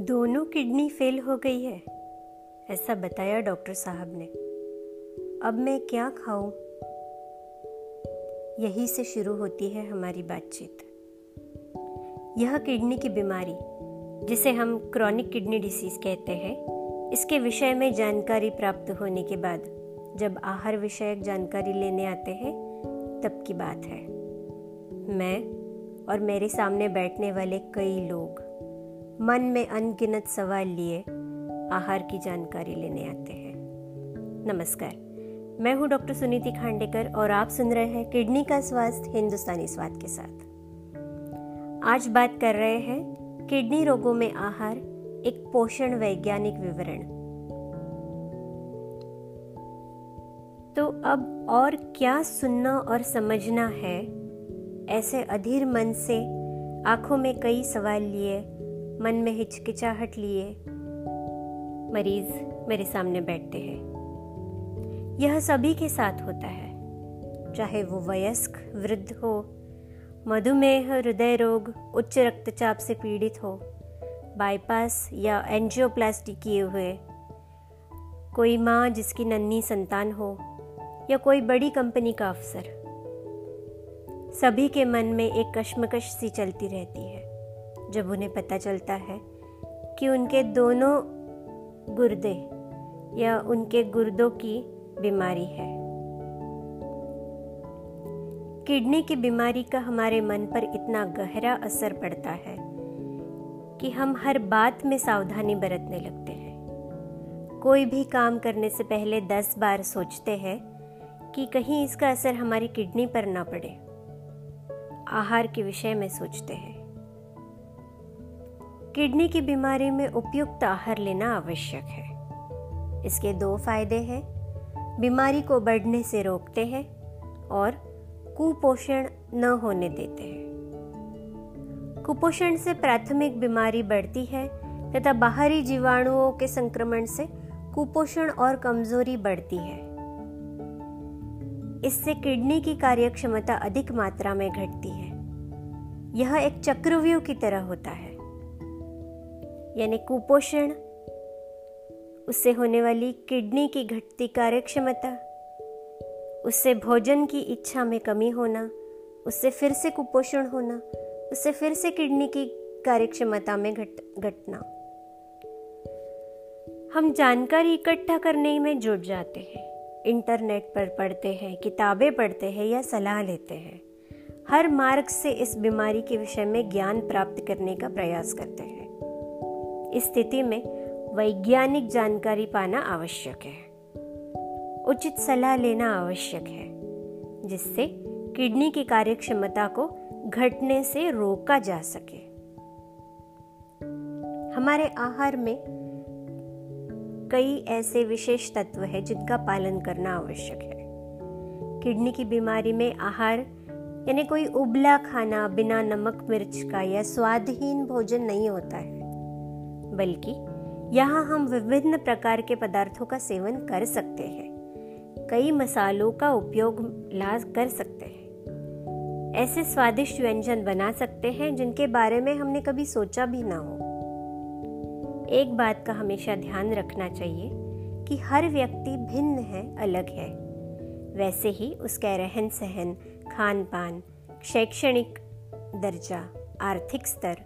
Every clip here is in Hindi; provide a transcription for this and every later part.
दोनों किडनी फेल हो गई है, ऐसा बताया डॉक्टर साहब ने। अब मैं क्या खाऊं? यही से शुरू होती है हमारी बातचीत। यह किडनी की बीमारी, जिसे हम क्रॉनिक किडनी डिसीज कहते हैं, इसके विषय में जानकारी प्राप्त होने के बाद, जब आहार विषयक जानकारी लेने आते हैं, तब की बात है। मैं और मेरे सामने बैठने वाले कई लोग मन में अनगिनत सवाल लिए आहार की जानकारी लेने आते हैं। नमस्कार, मैं हूँ डॉक्टर सुनीति खांडेकर और आप सुन रहे हैं किडनी का स्वास्थ्य, हिंदुस्तानी स्वाद के साथ। आज बात कर रहे हैं किडनी रोगों में आहार, एक पोषण वैज्ञानिक विवरण। तो अब और क्या सुनना और समझना है? ऐसे अधीर मन से आँखों में कई सवाल लिए मन में हिचकिचाहट लिए मरीज़ मेरे सामने बैठते हैं। यह सभी के साथ होता है, चाहे वो वयस्क, वृद्ध हो, मधुमेह, हृदय रोग, उच्च रक्तचाप से पीड़ित हो, बाईपास या एंजियोप्लास्टी किए हुए, कोई माँ जिसकी नन्ही संतान हो, या कोई बड़ी कंपनी का अफसर। सभी के मन में एक कश्मकश सी चलती रहती है। जब उन्हें पता चलता है कि उनके दोनों गुर्दे या उनके गुर्दों की बीमारी है। किडनी की बीमारी का हमारे मन पर इतना गहरा असर पड़ता है कि हम हर बात में सावधानी बरतने लगते हैं। कोई भी काम करने से पहले दस बार सोचते हैं कि कहीं इसका असर हमारी किडनी पर ना पड़े। आहार के विषय में सोचते हैं। किडनी की बीमारी में उपयुक्त आहार लेना आवश्यक है। इसके दो फ़ायदे हैं। बीमारी को बढ़ने से रोकते हैं और कुपोषण न होने देते हैं। कुपोषण से प्राथमिक बीमारी बढ़ती है तथा बाहरी जीवाणुओं के संक्रमण से कुपोषण और कमज़ोरी बढ़ती है। इससे किडनी की कार्यक्षमता अधिक मात्रा में घटती है। यह एक चक्रव्यूह की तरह होता है। यानी कुपोषण, उससे होने वाली किडनी की घटती कार्यक्षमता, उससे भोजन की इच्छा में कमी होना, उससे फिर से कुपोषण होना, उससे फिर से किडनी की कार्यक्षमता में घट, घटना। हम जानकारी इकट्ठा करने में जुट जाते हैं। इंटरनेट पर पढ़ते हैं, किताबें पढ़ते हैं या सलाह लेते हैं। हर मार्ग से इस बीमारी के विषय में ज्ञान प्राप्त करने का प्रयास करते हैं। इस स्थिति में वैज्ञानिक जानकारी पाना आवश्यक है। उचित सलाह लेना आवश्यक है, जिससे किडनी की कार्यक्षमता को घटने से रोका जा सके। हमारे आहार में कई ऐसे विशेष तत्व हैं जिनका पालन करना आवश्यक है। किडनी की बीमारी में आहार, यानी कोई उबला खाना, बिना नमक, मिर्च का या स्वादहीन भोजन नहीं होता है। बल्कि यहाँ हम विभिन्न प्रकार के पदार्थों का सेवन कर सकते हैं। कई मसालों का उपयोग ला कर सकते हैं। ऐसे स्वादिष्ट व्यंजन बना सकते हैं जिनके बारे में हमने कभी सोचा भी ना हो। एक बात का हमेशा ध्यान रखना चाहिए कि हर व्यक्ति भिन्न है, अलग है। वैसे ही उसका रहन सहन खान पान शैक्षणिक दर्जा, आर्थिक स्तर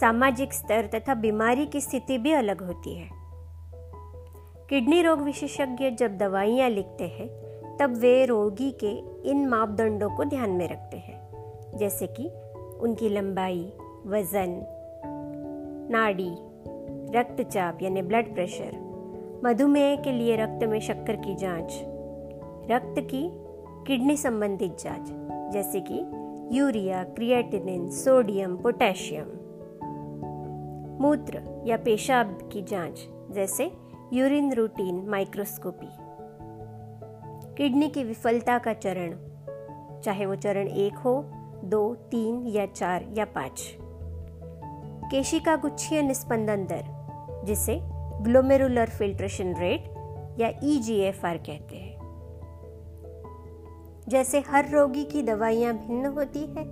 सामाजिक स्तर तथा बीमारी की स्थिति भी अलग होती है। किडनी रोग विशेषज्ञ जब दवाइयाँ लिखते हैं, तब वे रोगी के इन मापदंडों को ध्यान में रखते हैं, जैसे कि उनकी लंबाई, वज़न, नाड़ी, रक्तचाप यानी ब्लड प्रेशर, मधुमेह के लिए रक्त में शक्कर की जाँच, रक्त की किडनी संबंधित जाँच, जैसे कि यूरिया, क्रिएटिनिन, सोडियम, पोटेशियम। मूत्र या पेशाब की जाँच, जैसे यूरिन रूटीन माइक्रोस्कोपी। किडनी की विफलता का चरण, चाहे वो चरण एक हो, दो, तीन या चार या पाँच। केशिका गुच्छीय निस्पंदन दर, जिसे ग्लोमेरुलर फिल्ट्रेशन रेट या ईजीएफआर e कहते हैं। जैसे हर रोगी की दवाइयाँ भिन्न होती है,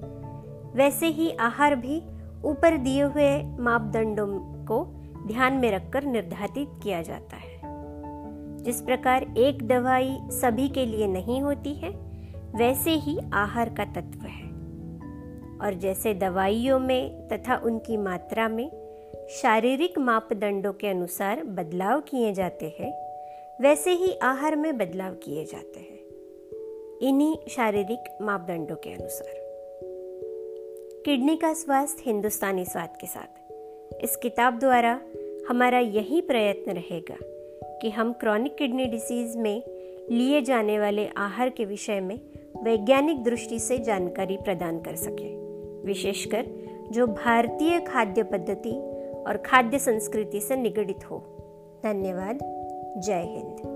वैसे ही आहार भी ऊपर दिए हुए मापदंडों को ध्यान में रखकर निर्धारित किया जाता है। जिस प्रकार एक दवाई सभी के लिए नहीं होती है, वैसे ही आहार का तत्व है। और जैसे दवाइयों में तथा उनकी मात्रा में शारीरिक मापदंडों के अनुसार बदलाव किए जाते हैं, वैसे ही आहार में बदलाव किए जाते हैं। इन्हीं शारीरिक मापदंडों के अनुसार। किडनी का स्वास्थ्य हिंदुस्तानी स्वाद के साथ। इस किताब द्वारा हमारा यही प्रयत्न रहेगा कि हम क्रॉनिक किडनी डिसीज में लिए जाने वाले आहार के विषय में वैज्ञानिक दृष्टि से जानकारी प्रदान कर सकें, विशेषकर जो भारतीय खाद्य पद्धति और खाद्य संस्कृति से निगडित हो। धन्यवाद। जय हिंद।